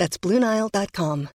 That's BlueNile.com.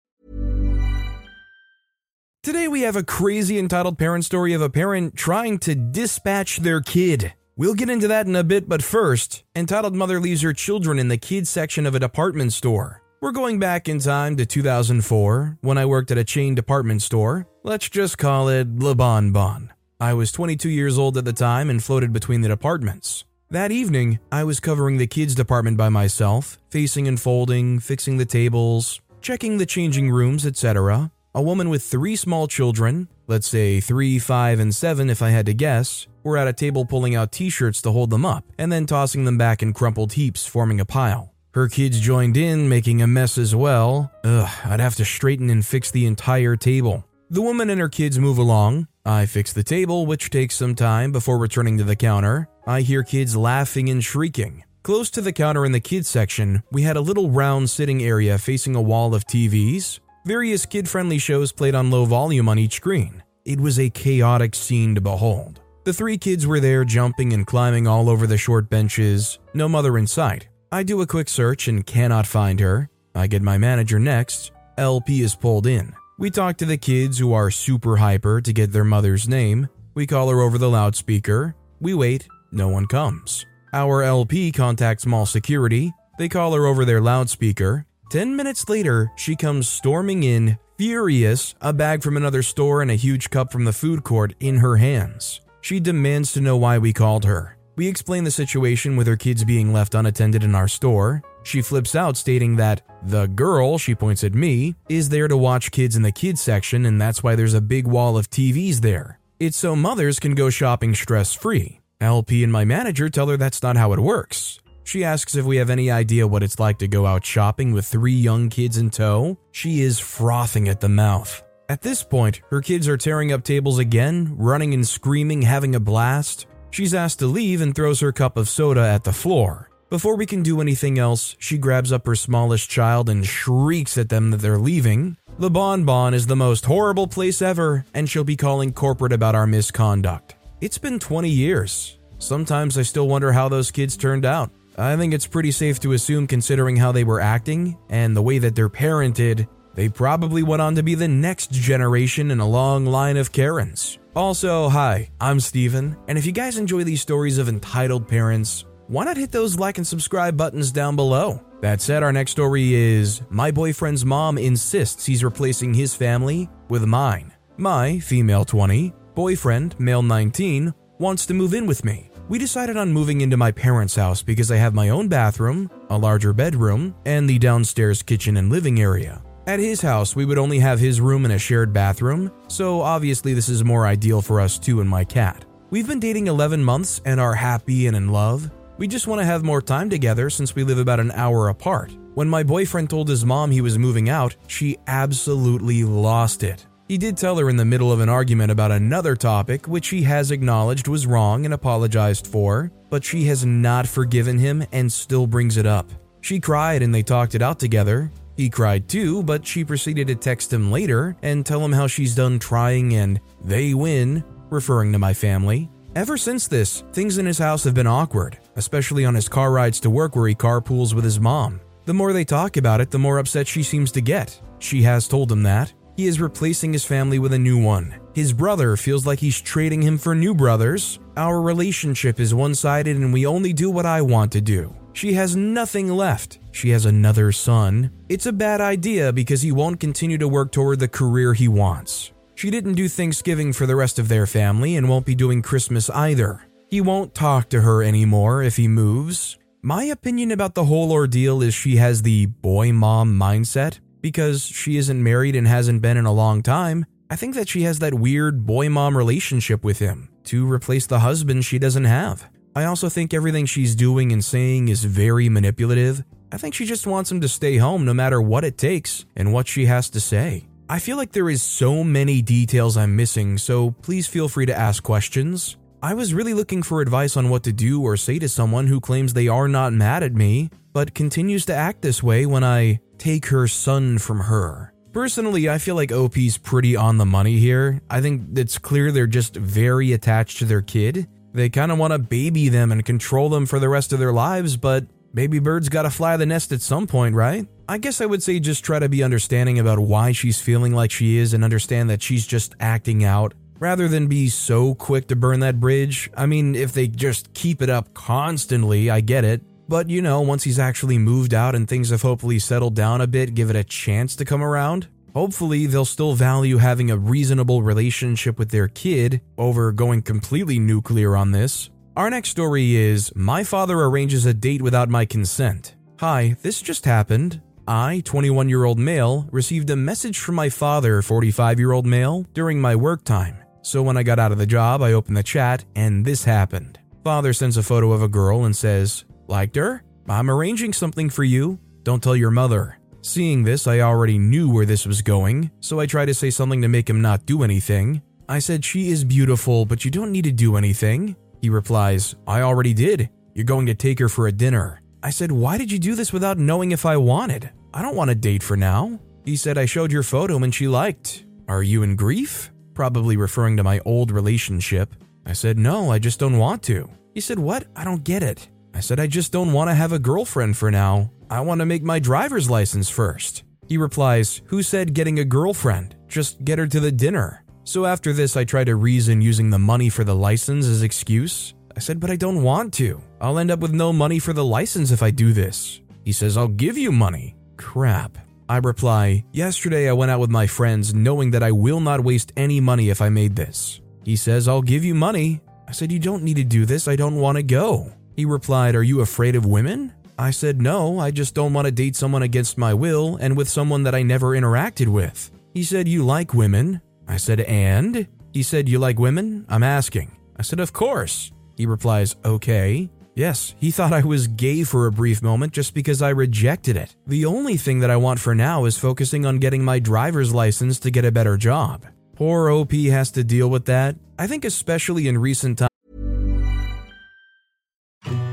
Today we have a crazy entitled parent story of a parent trying to dispatch their kid. We'll get into that in a bit, but first, entitled mother leaves her children in the kids section of a department store. We're going back in time to 2004 when I worked at a chain department store. Let's just call it Le Bon Bon. I was 22 years old at the time and floated between the departments. That evening, I was covering the kids department by myself, facing and folding, fixing the tables, checking the changing rooms, etc. A woman with three small children, let's say 3, 5, and 7 if I had to guess, were at a table pulling out t shirts to hold them up and then tossing them back in crumpled heaps, forming a pile. Her kids joined in, making a mess as well. Ugh, I'd have to straighten and fix the entire table. The woman and her kids move along. I fix the table, which takes some time before returning to the counter. I hear kids laughing and shrieking. Close to the counter in the kids section, we had a little round sitting area facing a wall of TVs. Various kid friendly shows played on low volume on each screen. It was a chaotic scene to behold. The three kids were there jumping and climbing all over the short benches, no mother in sight. I do a quick search and cannot find her. I get my manager next. LP is pulled in. We talk to the kids who are super hyper to get their mother's name. We call her over the loudspeaker. We wait, no one comes. Our LP contacts mall security. They call her over their loudspeaker. 10 minutes later, she comes storming in, furious, a bag from another store and a huge cup from the food court in her hands. She demands to know why we called her. We explain the situation with her kids being left unattended in our store. She flips out, stating that the girl, she points at me, is there to watch kids in the kids section, and that's why there's a big wall of TVs there. It's so mothers can go shopping stress free. LP and my manager tell her that's not how it works. She asks if we have any idea what it's like to go out shopping with three young kids in tow. She is frothing at the mouth. At this point, her kids are tearing up tables again, running and screaming, having a blast. She's asked to leave and throws her cup of soda at the floor. Before we can do anything else, she grabs up her smallest child and shrieks at them that they're leaving. The Bon Bon is the most horrible place ever, and she'll be calling corporate about our misconduct. It's been 20 years. Sometimes I still wonder how those kids turned out. I think it's pretty safe to assume, considering how they were acting and the way that they're parented, they probably went on to be the next generation in a long line of Karens. Also, hi, I'm Steven, and if you guys enjoy these stories of entitled parents, why not hit those like and subscribe buttons down below? That said, our next story is My boyfriend's mom insists he's replacing his family with mine. My, female 20, boyfriend, male 19, wants to move in with me. We decided on moving into my parents' house because I have my own bathroom, a larger bedroom, and the downstairs kitchen and living area. At his house, we would only have his room and a shared bathroom, so obviously this is more ideal for us two and my cat. We've been dating 11 months and are happy and in love. We just want to have more time together since we live about an hour apart. When my boyfriend told his mom he was moving out, she absolutely lost it. He did tell her in the middle of an argument about another topic, which he has acknowledged was wrong and apologized for, but she has not forgiven him and still brings it up. She cried and they talked it out together, he cried too, but she proceeded to text him later and tell him how she's done trying and they win, referring to my family. Ever since this, things in his house have been awkward, especially on his car rides to work where he carpools with his mom. The more they talk about it, the more upset she seems to get. She has told him that. He is replacing his family with a new one. His brother feels like he's trading him for new brothers. Our relationship is one sided and we only do what I want to do. She has nothing left. She has another son. It's a bad idea because he won't continue to work toward the career he wants. She didn't do Thanksgiving for the rest of their family and won't be doing Christmas either. He won't talk to her anymore if he moves. My opinion about the whole ordeal is she has the boy mom mindset because she isn't married and hasn't been in a long time. I think that she has that weird boy mom relationship with him to replace the husband she doesn't have. I also think everything she's doing and saying is very manipulative. I think she just wants him to stay home no matter what it takes and what she has to say. I feel like there is so many details I'm missing, so please feel free to ask questions. I was really looking for advice on what to do or say to someone who claims they are not mad at me, but continues to act this way when I take her son from her. Personally, I feel like OP's pretty on the money here. I think it's clear they're just very attached to their kid. They kind of want to baby them and control them for the rest of their lives, but baby birds gotta fly the nest at some point, right? I guess I would say just try to be understanding about why she's feeling like she is and understand that she's just acting out rather than be so quick to burn that bridge. I mean, if they just keep it up constantly, I get it. But you know, once he's actually moved out and things have hopefully settled down a bit, give it a chance to come around. Hopefully, they'll still value having a reasonable relationship with their kid over going completely nuclear on this. Our next story is My father arranges a date without my consent. Hi, this just happened. I, 21 year old male, received a message from my father, 45 year old male, during my work time. So when I got out of the job, I opened the chat and this happened. Father sends a photo of a girl and says, Liked her? I'm arranging something for you. Don't tell your mother. Seeing this, I already knew where this was going, so I tried to say something to make him not do anything. I said, She is beautiful, but you don't need to do anything. He replies, I already did. You're going to take her for a dinner. I said, Why did you do this without knowing if I wanted? I don't want a date for now. He said, I showed your photo and she liked. Are you in grief? Probably referring to my old relationship. I said, No, I just don't want to. He said, What? I don't get it. I said, I just don't want to have a girlfriend for now. I want to make my driver's license first. He replies, Who said getting a girlfriend? Just get her to the dinner. So after this, I try to reason using the money for the license as excuse. I said, But I don't want to. I'll end up with no money for the license if I do this. He says, I'll give you money. Crap. I reply, Yesterday I went out with my friends knowing that I will not waste any money if I made this. He says, I'll give you money. I said, You don't need to do this. I don't want to go. He replied, Are you afraid of women? I said, No, I just don't want to date someone against my will and with someone that I never interacted with. He said, You like women? I said, And? He said, You like women? I'm asking. I said, Of course. He replies, Okay. Yes, he thought I was gay for a brief moment just because I rejected it. The only thing that I want for now is focusing on getting my driver's license to get a better job. Poor OP has to deal with that. I think, especially in recent times.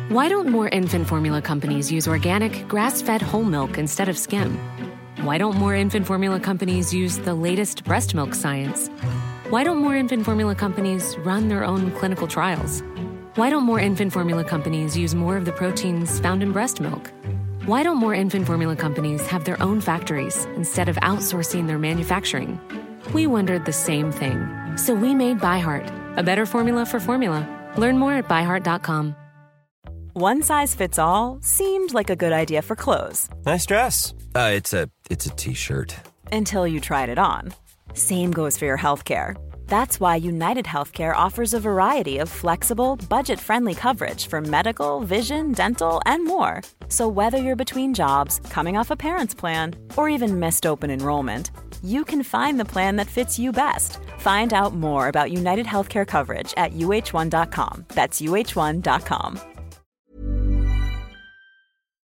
Why don't more infant formula companies use organic, grass fed whole milk instead of skim? Why don't more infant formula companies use the latest breast milk science? Why don't more infant formula companies run their own clinical trials? Why don't more infant formula companies use more of the proteins found in breast milk? Why don't more infant formula companies have their own factories instead of outsourcing their manufacturing? We wondered the same thing. So we made ByHeart, a better formula for formula. Learn more at byheart.com. One size fits all seemed like a good idea for clothes Nice dress. Uh, it's a it's a t-shirt. until you tried it on. Same goes for your healthcare. That's why United Healthcare offers a variety of flexible, budget friendly coverage for medical, vision, dental, and more. So, whether you're between jobs, coming off a parent's plan, or even missed open enrollment, you can find the plan that fits you best. Find out more about United Healthcare coverage at uh1.com. That's uh1.com.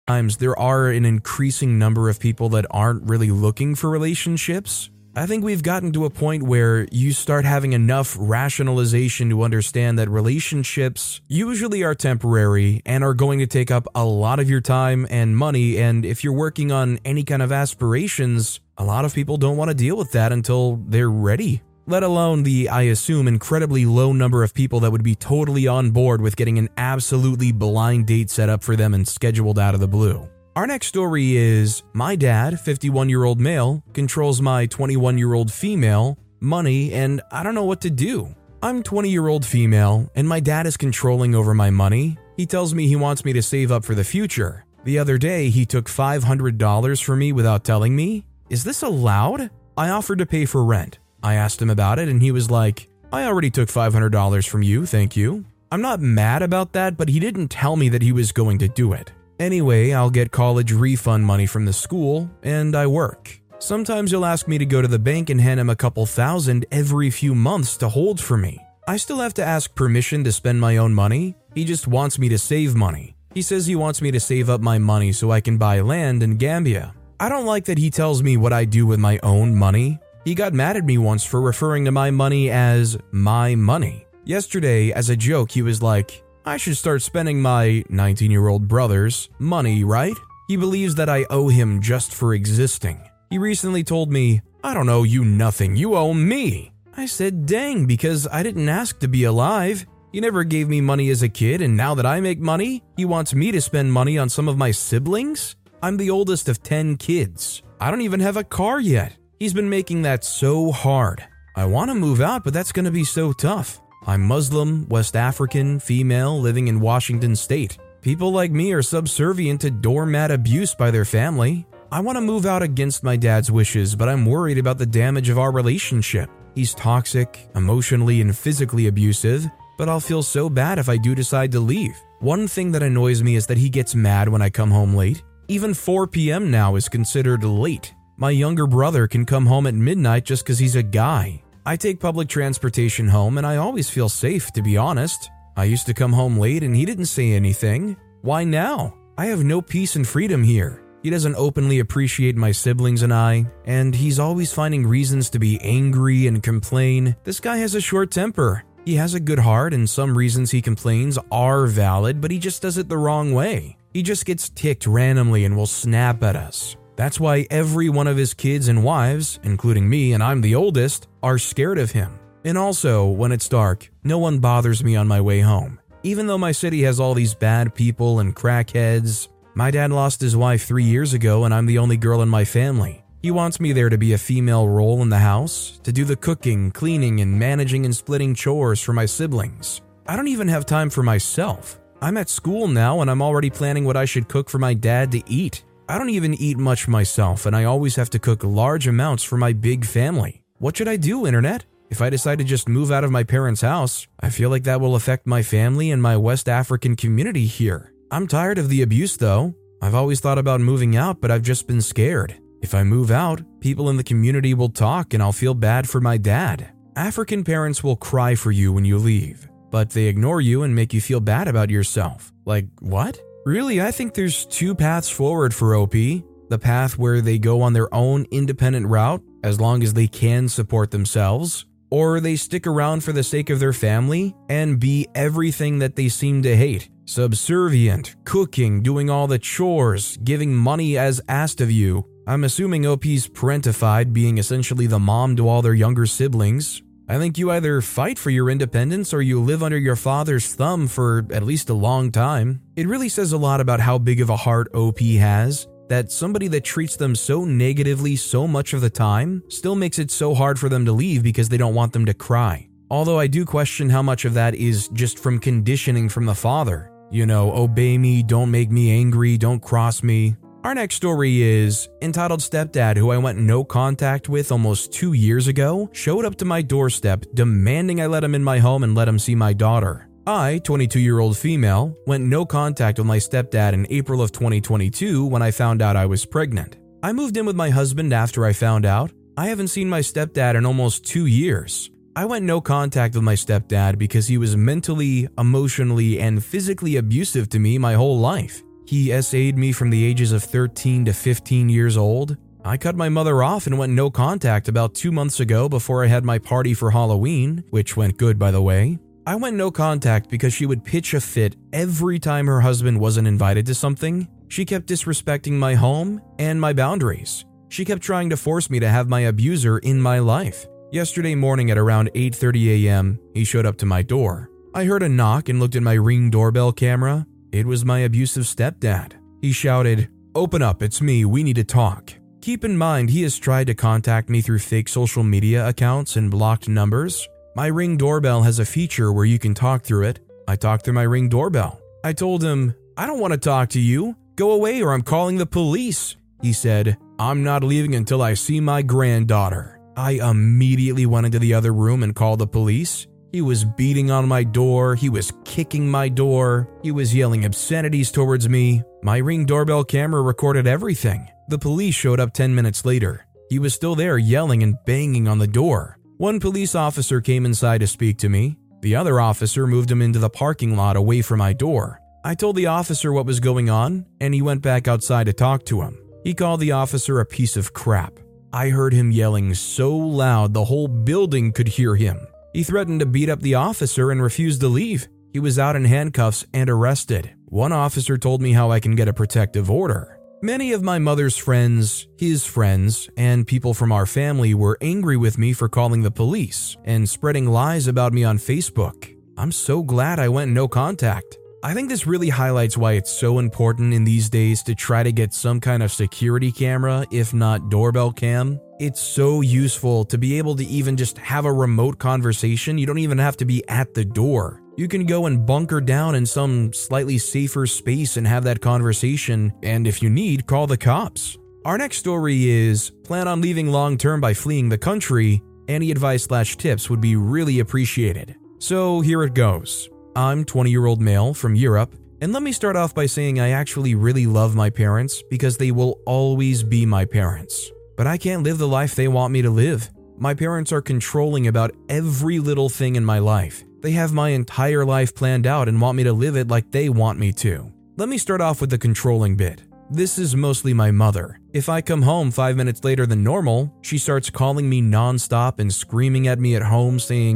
times there are an increasing number of people that aren't really looking for relationships. I think we've gotten to a point where you start having enough rationalization to understand that relationships usually are temporary and are going to take up a lot of your time and money. And if you're working on any kind of aspirations, a lot of people don't want to deal with that until they're ready. Let alone the, I assume, incredibly low number of people that would be totally on board with getting an absolutely blind date set up for them and scheduled out of the blue. Our next story is My dad, 51 year old male, controls my 21 year old female, money, and I don't know what to do. I'm 20 year old female, and my dad is controlling over my money. He tells me he wants me to save up for the future. The other day, he took $500 from me without telling me. Is this allowed? I offered to pay for rent. I asked him about it, and he was like, I already took $500 from you, thank you. I'm not mad about that, but he didn't tell me that he was going to do it. Anyway, I'll get college refund money from the school, and I work. Sometimes he'll ask me to go to the bank and hand him a couple thousand every few months to hold for me. I still have to ask permission to spend my own money. He just wants me to save money. He says he wants me to save up my money so I can buy land in Gambia. I don't like that he tells me what I do with my own money. He got mad at me once for referring to my money as my money. Yesterday, as a joke, he was like, I should start spending my 19 year old brother's money, right? He believes that I owe him just for existing. He recently told me, I don't owe you nothing, you owe me. I said, dang, because I didn't ask to be alive. He never gave me money as a kid, and now that I make money, he wants me to spend money on some of my siblings? I'm the oldest of 10 kids. I don't even have a car yet. He's been making that so hard. I want to move out, but that's going to be so tough. I'm Muslim, West African, female, living in Washington state. People like me are subservient to doormat abuse by their family. I want to move out against my dad's wishes, but I'm worried about the damage of our relationship. He's toxic, emotionally and physically abusive, but I'll feel so bad if I do decide to leave. One thing that annoys me is that he gets mad when I come home late. Even 4 p.m. now is considered late. My younger brother can come home at midnight just because he's a guy. I take public transportation home and I always feel safe, to be honest. I used to come home late and he didn't say anything. Why now? I have no peace and freedom here. He doesn't openly appreciate my siblings and I, and he's always finding reasons to be angry and complain. This guy has a short temper. He has a good heart, and some reasons he complains are valid, but he just does it the wrong way. He just gets ticked randomly and will snap at us. That's why every one of his kids and wives, including me, and I'm the oldest, are scared of him. And also, when it's dark, no one bothers me on my way home. Even though my city has all these bad people and crackheads, my dad lost his wife three years ago and I'm the only girl in my family. He wants me there to be a female role in the house, to do the cooking, cleaning, and managing and splitting chores for my siblings. I don't even have time for myself. I'm at school now and I'm already planning what I should cook for my dad to eat. I don't even eat much myself, and I always have to cook large amounts for my big family. What should I do, Internet? If I decide to just move out of my parents' house, I feel like that will affect my family and my West African community here. I'm tired of the abuse though. I've always thought about moving out, but I've just been scared. If I move out, people in the community will talk and I'll feel bad for my dad. African parents will cry for you when you leave, but they ignore you and make you feel bad about yourself. Like, what? Really, I think there's two paths forward for OP the path where they go on their own independent route as long as they can support themselves, or they stick around for the sake of their family and be everything that they seem to hate. Subservient, cooking, doing all the chores, giving money as asked of you. I'm assuming OP's parentified, being essentially the mom to all their younger siblings, I think you either fight for your independence or you live under your father's thumb for at least a long time. It really says a lot about how big of a heart OP has that somebody that treats them so negatively so much of the time still makes it so hard for them to leave because they don't want them to cry. Although I do question how much of that is just from conditioning from the father. You know, obey me, don't make me angry, don't cross me. Our next story is entitled Stepdad, who I went no contact with almost two years ago, showed up to my doorstep demanding I let him in my home and let him see my daughter. I, 22 year old female, went no contact with my stepdad in April of 2022 when I found out I was pregnant. I moved in with my husband after I found out. I haven't seen my stepdad in almost two years. I went no contact with my stepdad because he was mentally, emotionally, and physically abusive to me my whole life. He SA'd me from the ages of 13 to 15 years old. I cut my mother off and went no contact about two months ago before I had my party for Halloween, which went good by the way. I went no contact because she would pitch a fit every time her husband wasn't invited to something. She kept disrespecting my home and my boundaries. She kept trying to force me to have my abuser in my life. Yesterday morning at around 8:30 a.m., he showed up to my door. I heard a knock and looked at my ring doorbell camera. It was my abusive stepdad. He shouted, Open up, it's me, we need to talk. Keep in mind, he has tried to contact me through fake social media accounts and blocked numbers. My Ring doorbell has a feature where you can talk through it. I talked through my Ring doorbell. I told him, I don't want to talk to you. Go away or I'm calling the police. He said, I'm not leaving until I see my granddaughter. I immediately went into the other room and called the police. He was beating on my door, he was kicking my door, he was yelling obscenities towards me. My ring doorbell camera recorded everything. The police showed up 10 minutes later. He was still there yelling and banging on the door. One police officer came inside to speak to me. The other officer moved him into the parking lot away from my door. I told the officer what was going on, and he went back outside to talk to him. He called the officer a piece of crap. I heard him yelling so loud the whole building could hear him. He threatened to beat up the officer and refused to leave. He was out in handcuffs and arrested. One officer told me how I can get a protective order. Many of my mother's friends, his friends, and people from our family were angry with me for calling the police and spreading lies about me on Facebook. I'm so glad I went no contact. I think this really highlights why it's so important in these days to try to get some kind of security camera, if not doorbell cam. It's so useful to be able to even just have a remote conversation. You don't even have to be at the door. You can go and bunker down in some slightly safer space and have that conversation, and if you need, call the cops. Our next story is plan on leaving long term by fleeing the country. Any advice slash tips would be really appreciated. So here it goes. I'm 20 year old male from Europe, and let me start off by saying I actually really love my parents because they will always be my parents. But I can't live the life they want me to live. My parents are controlling about every little thing in my life. They have my entire life planned out and want me to live it like they want me to. Let me start off with the controlling bit. This is mostly my mother. If I come home five minutes later than normal, she starts calling me nonstop and screaming at me at home, saying,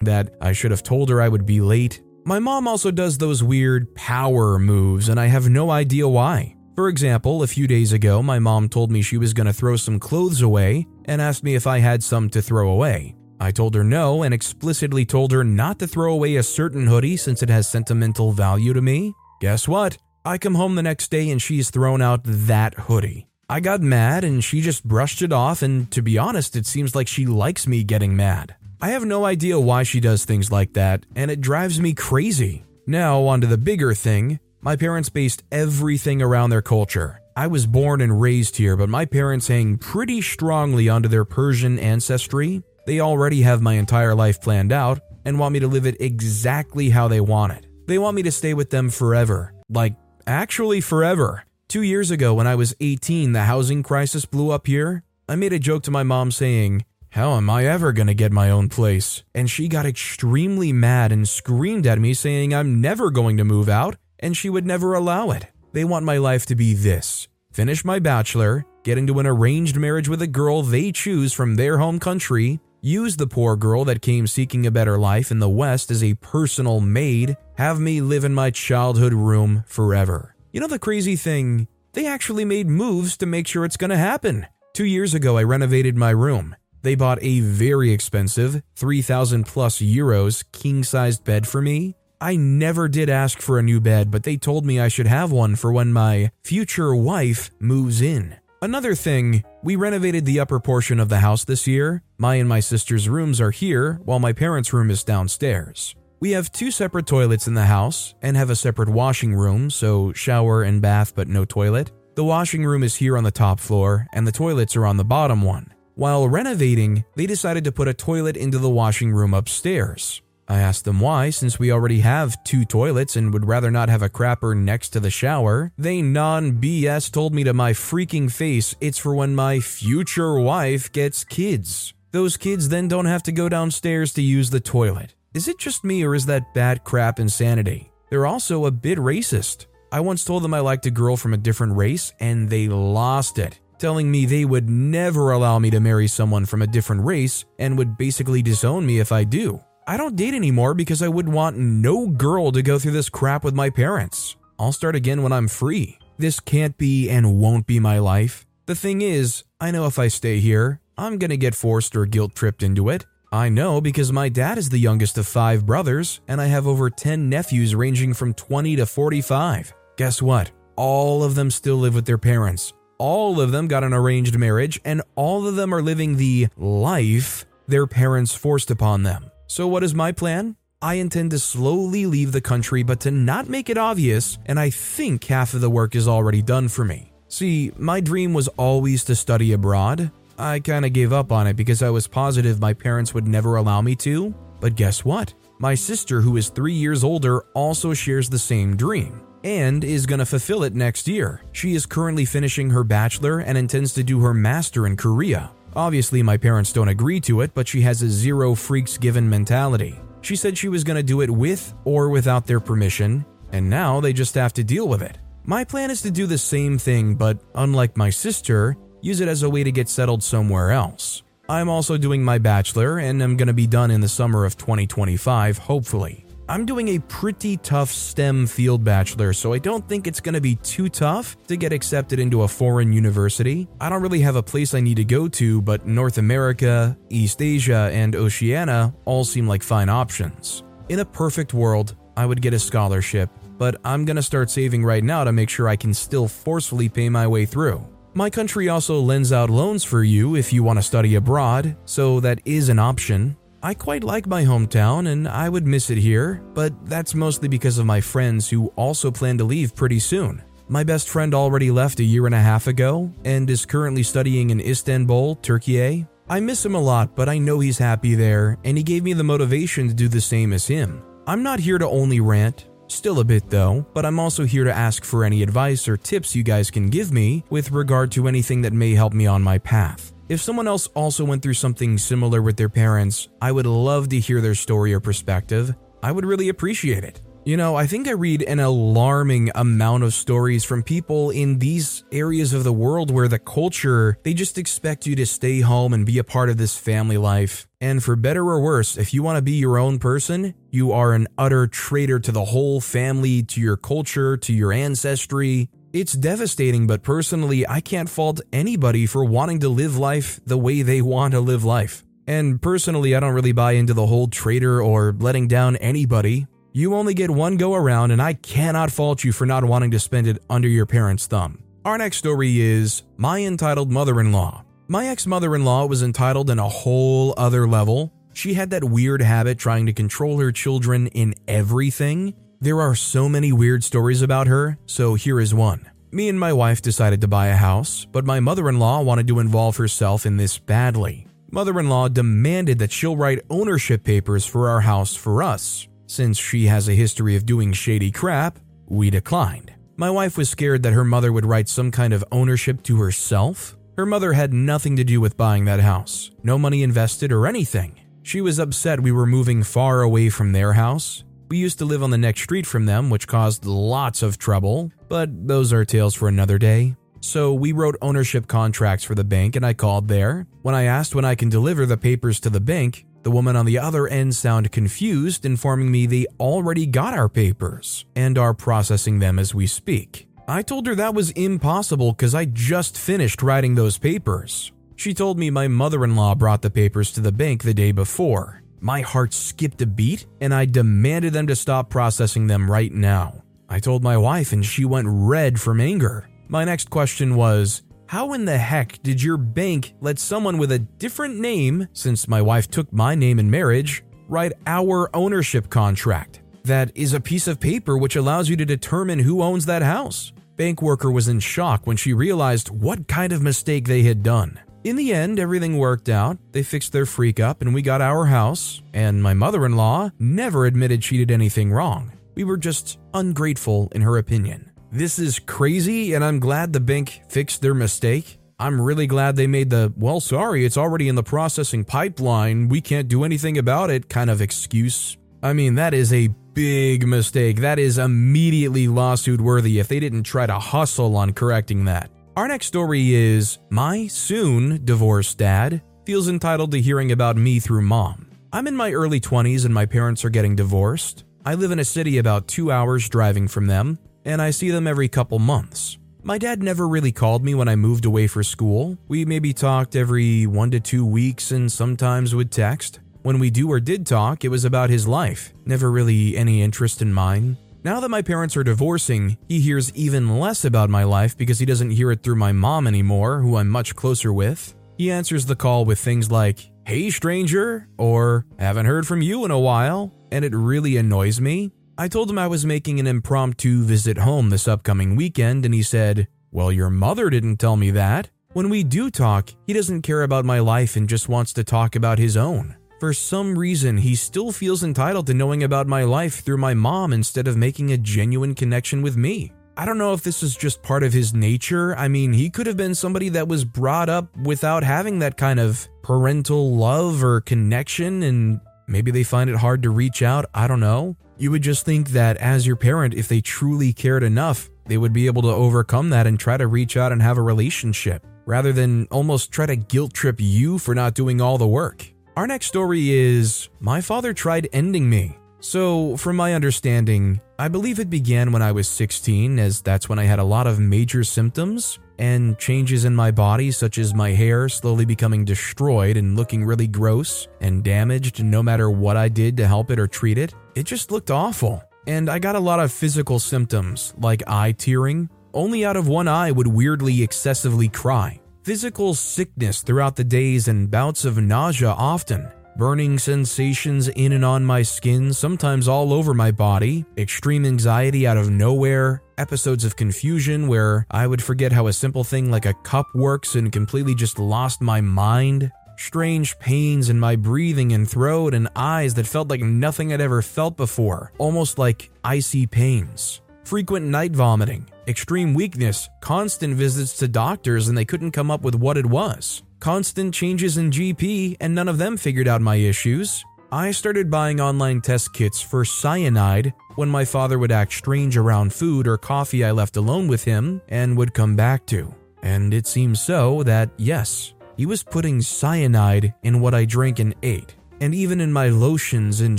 that I should have told her I would be late. My mom also does those weird power moves, and I have no idea why. For example, a few days ago, my mom told me she was going to throw some clothes away and asked me if I had some to throw away. I told her no and explicitly told her not to throw away a certain hoodie since it has sentimental value to me. Guess what? I come home the next day and she's thrown out that hoodie. I got mad and she just brushed it off, and to be honest, it seems like she likes me getting mad. I have no idea why she does things like that, and it drives me crazy. Now, onto the bigger thing. My parents based everything around their culture. I was born and raised here, but my parents hang pretty strongly onto their Persian ancestry. They already have my entire life planned out and want me to live it exactly how they want it. They want me to stay with them forever. Like, actually, forever. Two years ago, when I was 18, the housing crisis blew up here. I made a joke to my mom saying, How am I ever gonna get my own place? And she got extremely mad and screamed at me, saying I'm never going to move out and she would never allow it. They want my life to be this finish my bachelor, get into an arranged marriage with a girl they choose from their home country, use the poor girl that came seeking a better life in the West as a personal maid, have me live in my childhood room forever. You know the crazy thing? They actually made moves to make sure it's gonna happen. Two years ago, I renovated my room. They bought a very expensive, 3,000 plus euros king sized bed for me. I never did ask for a new bed, but they told me I should have one for when my future wife moves in. Another thing, we renovated the upper portion of the house this year. My and my sister's rooms are here, while my parents' room is downstairs. We have two separate toilets in the house and have a separate washing room, so shower and bath, but no toilet. The washing room is here on the top floor, and the toilets are on the bottom one. While renovating, they decided to put a toilet into the washing room upstairs. I asked them why, since we already have two toilets and would rather not have a crapper next to the shower. They non BS told me to my freaking face it's for when my future wife gets kids. Those kids then don't have to go downstairs to use the toilet. Is it just me or is that bad crap insanity? They're also a bit racist. I once told them I liked a girl from a different race and they lost it, telling me they would never allow me to marry someone from a different race and would basically disown me if I do. I don't date anymore because I would want no girl to go through this crap with my parents. I'll start again when I'm free. This can't be and won't be my life. The thing is, I know if I stay here, I'm gonna get forced or guilt tripped into it. I know because my dad is the youngest of five brothers, and I have over 10 nephews ranging from 20 to 45. Guess what? All of them still live with their parents. All of them got an arranged marriage, and all of them are living the life their parents forced upon them. So, what is my plan? I intend to slowly leave the country, but to not make it obvious, and I think half of the work is already done for me. See, my dream was always to study abroad. I kinda gave up on it because I was positive my parents would never allow me to. But guess what? My sister, who is three years older, also shares the same dream and is gonna fulfill it next year. She is currently finishing her bachelor and intends to do her master in Korea. Obviously, my parents don't agree to it, but she has a zero freaks given mentality. She said she was gonna do it with or without their permission, and now they just have to deal with it. My plan is to do the same thing, but unlike my sister, use it as a way to get settled somewhere else. I'm also doing my bachelor and I'm gonna be done in the summer of 2025, hopefully. I'm doing a pretty tough STEM field bachelor, so I don't think it's gonna be too tough to get accepted into a foreign university. I don't really have a place I need to go to, but North America, East Asia, and Oceania all seem like fine options. In a perfect world, I would get a scholarship, but I'm gonna start saving right now to make sure I can still forcefully pay my way through. My country also lends out loans for you if you want to study abroad, so that is an option. I quite like my hometown and I would miss it here, but that's mostly because of my friends who also plan to leave pretty soon. My best friend already left a year and a half ago and is currently studying in Istanbul, Turkey. I miss him a lot, but I know he's happy there and he gave me the motivation to do the same as him. I'm not here to only rant, Still a bit though, but I'm also here to ask for any advice or tips you guys can give me with regard to anything that may help me on my path. If someone else also went through something similar with their parents, I would love to hear their story or perspective. I would really appreciate it. You know, I think I read an alarming amount of stories from people in these areas of the world where the culture, they just expect you to stay home and be a part of this family life. And for better or worse, if you want to be your own person, you are an utter traitor to the whole family, to your culture, to your ancestry. It's devastating, but personally, I can't fault anybody for wanting to live life the way they want to live life. And personally, I don't really buy into the whole traitor or letting down anybody. You only get one go around, and I cannot fault you for not wanting to spend it under your parents' thumb. Our next story is My Entitled Mother in Law. My ex mother in law was entitled in a whole other level. She had that weird habit trying to control her children in everything. There are so many weird stories about her, so here is one. Me and my wife decided to buy a house, but my mother in law wanted to involve herself in this badly. Mother in law demanded that she'll write ownership papers for our house for us. Since she has a history of doing shady crap, we declined. My wife was scared that her mother would write some kind of ownership to herself. Her mother had nothing to do with buying that house, no money invested or anything. She was upset we were moving far away from their house. We used to live on the next street from them, which caused lots of trouble, but those are tales for another day. So we wrote ownership contracts for the bank and I called there. When I asked when I can deliver the papers to the bank, the woman on the other end sounded confused, informing me they already got our papers and are processing them as we speak. I told her that was impossible because I just finished writing those papers. She told me my mother in law brought the papers to the bank the day before. My heart skipped a beat and I demanded them to stop processing them right now. I told my wife and she went red from anger. My next question was how in the heck did your bank let someone with a different name, since my wife took my name in marriage, write our ownership contract? That is a piece of paper which allows you to determine who owns that house. Bank worker was in shock when she realized what kind of mistake they had done. In the end, everything worked out. They fixed their freak up and we got our house, and my mother in law never admitted she did anything wrong. We were just ungrateful in her opinion. This is crazy, and I'm glad the bank fixed their mistake. I'm really glad they made the, well, sorry, it's already in the processing pipeline, we can't do anything about it kind of excuse. I mean, that is a big mistake. That is immediately lawsuit worthy if they didn't try to hustle on correcting that. Our next story is My soon divorced dad feels entitled to hearing about me through mom. I'm in my early 20s and my parents are getting divorced. I live in a city about two hours driving from them and I see them every couple months. My dad never really called me when I moved away for school. We maybe talked every one to two weeks and sometimes would text. When we do or did talk, it was about his life, never really any interest in mine. Now that my parents are divorcing, he hears even less about my life because he doesn't hear it through my mom anymore, who I'm much closer with. He answers the call with things like, hey stranger, or haven't heard from you in a while, and it really annoys me. I told him I was making an impromptu visit home this upcoming weekend, and he said, Well, your mother didn't tell me that. When we do talk, he doesn't care about my life and just wants to talk about his own. For some reason, he still feels entitled to knowing about my life through my mom instead of making a genuine connection with me. I don't know if this is just part of his nature. I mean, he could have been somebody that was brought up without having that kind of parental love or connection, and maybe they find it hard to reach out. I don't know. You would just think that as your parent, if they truly cared enough, they would be able to overcome that and try to reach out and have a relationship, rather than almost try to guilt trip you for not doing all the work. Our next story is My father tried ending me. So, from my understanding, I believe it began when I was 16, as that's when I had a lot of major symptoms and changes in my body, such as my hair slowly becoming destroyed and looking really gross and damaged no matter what I did to help it or treat it. It just looked awful. And I got a lot of physical symptoms, like eye tearing. Only out of one eye would weirdly excessively cry physical sickness throughout the days and bouts of nausea often, burning sensations in and on my skin, sometimes all over my body, extreme anxiety out of nowhere, episodes of confusion where I would forget how a simple thing like a cup works and completely just lost my mind, strange pains in my breathing and throat and eyes that felt like nothing I'd ever felt before, almost like icy pains frequent night vomiting, extreme weakness, constant visits to doctors and they couldn't come up with what it was, constant changes in GP and none of them figured out my issues. I started buying online test kits for cyanide when my father would act strange around food or coffee I left alone with him and would come back to. And it seems so that, yes, he was putting cyanide in what I drank and ate, and even in my lotions and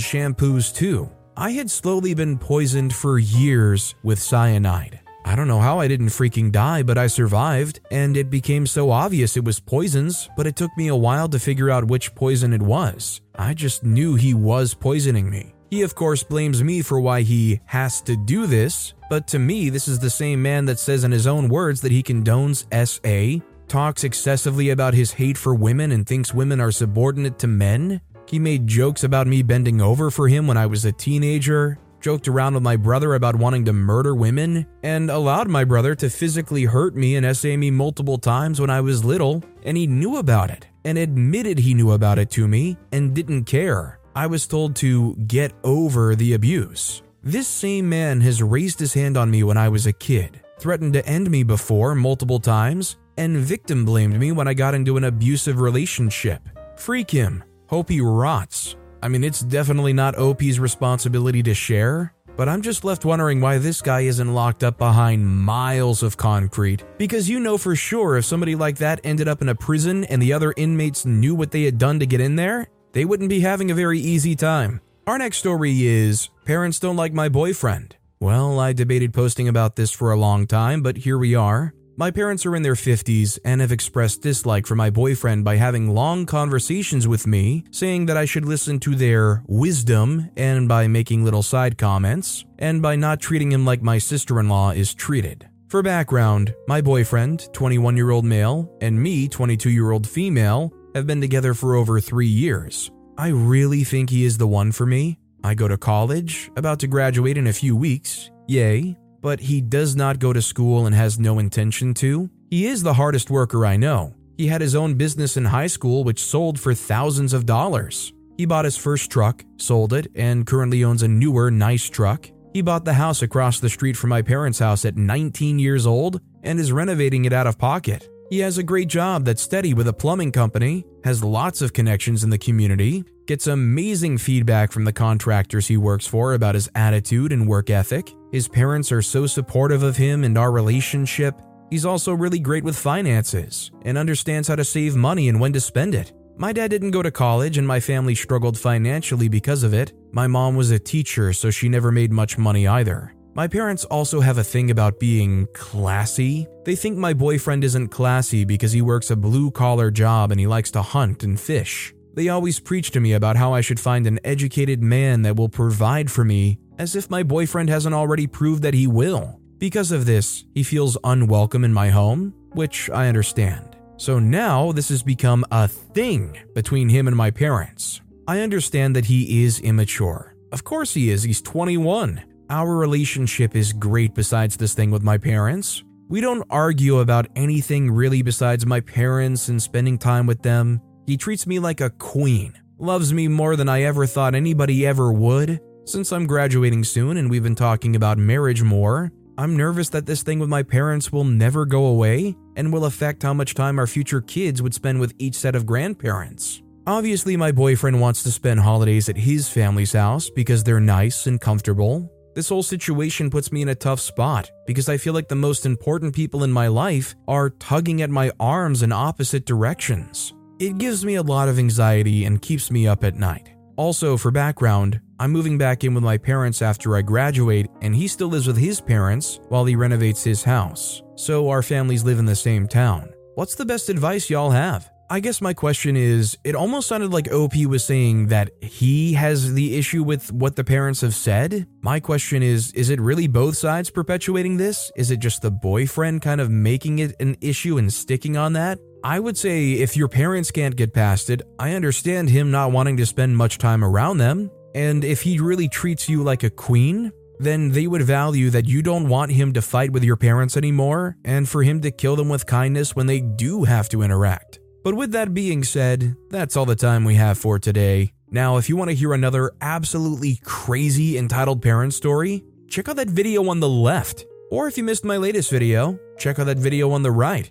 shampoos too. I had slowly been poisoned for years with cyanide. I don't know how I didn't freaking die, but I survived, and it became so obvious it was poisons, but it took me a while to figure out which poison it was. I just knew he was poisoning me. He, of course, blames me for why he has to do this, but to me, this is the same man that says in his own words that he condones SA, talks excessively about his hate for women and thinks women are subordinate to men, he made jokes about me bending over for him when I was a teenager, joked around with my brother about wanting to murder women, and allowed my brother to physically hurt me and SA me multiple times when I was little, and he knew about it, and admitted he knew about it to me, and didn't care. I was told to get over the abuse. This same man has raised his hand on me when I was a kid, threatened to end me before multiple times, and victim blamed me when I got into an abusive relationship. Freak him. Hope he rots. I mean, it's definitely not OP's responsibility to share, but I'm just left wondering why this guy isn't locked up behind miles of concrete. Because you know for sure if somebody like that ended up in a prison and the other inmates knew what they had done to get in there, they wouldn't be having a very easy time. Our next story is Parents Don't Like My Boyfriend. Well, I debated posting about this for a long time, but here we are. My parents are in their 50s and have expressed dislike for my boyfriend by having long conversations with me, saying that I should listen to their wisdom and by making little side comments, and by not treating him like my sister in law is treated. For background, my boyfriend, 21 year old male, and me, 22 year old female, have been together for over three years. I really think he is the one for me. I go to college, about to graduate in a few weeks, yay, but he does not go to school and has no intention to. He is the hardest worker I know. He had his own business in high school, which sold for thousands of dollars. He bought his first truck, sold it, and currently owns a newer, nice truck. He bought the house across the street from my parents' house at 19 years old and is renovating it out of pocket. He has a great job that's steady with a plumbing company, has lots of connections in the community, gets amazing feedback from the contractors he works for about his attitude and work ethic. His parents are so supportive of him and our relationship. He's also really great with finances and understands how to save money and when to spend it. My dad didn't go to college and my family struggled financially because of it. My mom was a teacher, so she never made much money either. My parents also have a thing about being classy. They think my boyfriend isn't classy because he works a blue collar job and he likes to hunt and fish. They always preach to me about how I should find an educated man that will provide for me, as if my boyfriend hasn't already proved that he will. Because of this, he feels unwelcome in my home, which I understand. So now this has become a thing between him and my parents. I understand that he is immature. Of course he is, he's 21. Our relationship is great besides this thing with my parents. We don't argue about anything really besides my parents and spending time with them. He treats me like a queen, loves me more than I ever thought anybody ever would. Since I'm graduating soon and we've been talking about marriage more, I'm nervous that this thing with my parents will never go away and will affect how much time our future kids would spend with each set of grandparents. Obviously, my boyfriend wants to spend holidays at his family's house because they're nice and comfortable, this whole situation puts me in a tough spot because I feel like the most important people in my life are tugging at my arms in opposite directions. It gives me a lot of anxiety and keeps me up at night. Also, for background, I'm moving back in with my parents after I graduate, and he still lives with his parents while he renovates his house. So our families live in the same town. What's the best advice y'all have? I guess my question is it almost sounded like OP was saying that he has the issue with what the parents have said. My question is is it really both sides perpetuating this? Is it just the boyfriend kind of making it an issue and sticking on that? I would say if your parents can't get past it, I understand him not wanting to spend much time around them. And if he really treats you like a queen, then they would value that you don't want him to fight with your parents anymore and for him to kill them with kindness when they do have to interact. But with that being said, that's all the time we have for today. Now, if you want to hear another absolutely crazy entitled parent story, check out that video on the left. Or if you missed my latest video, check out that video on the right.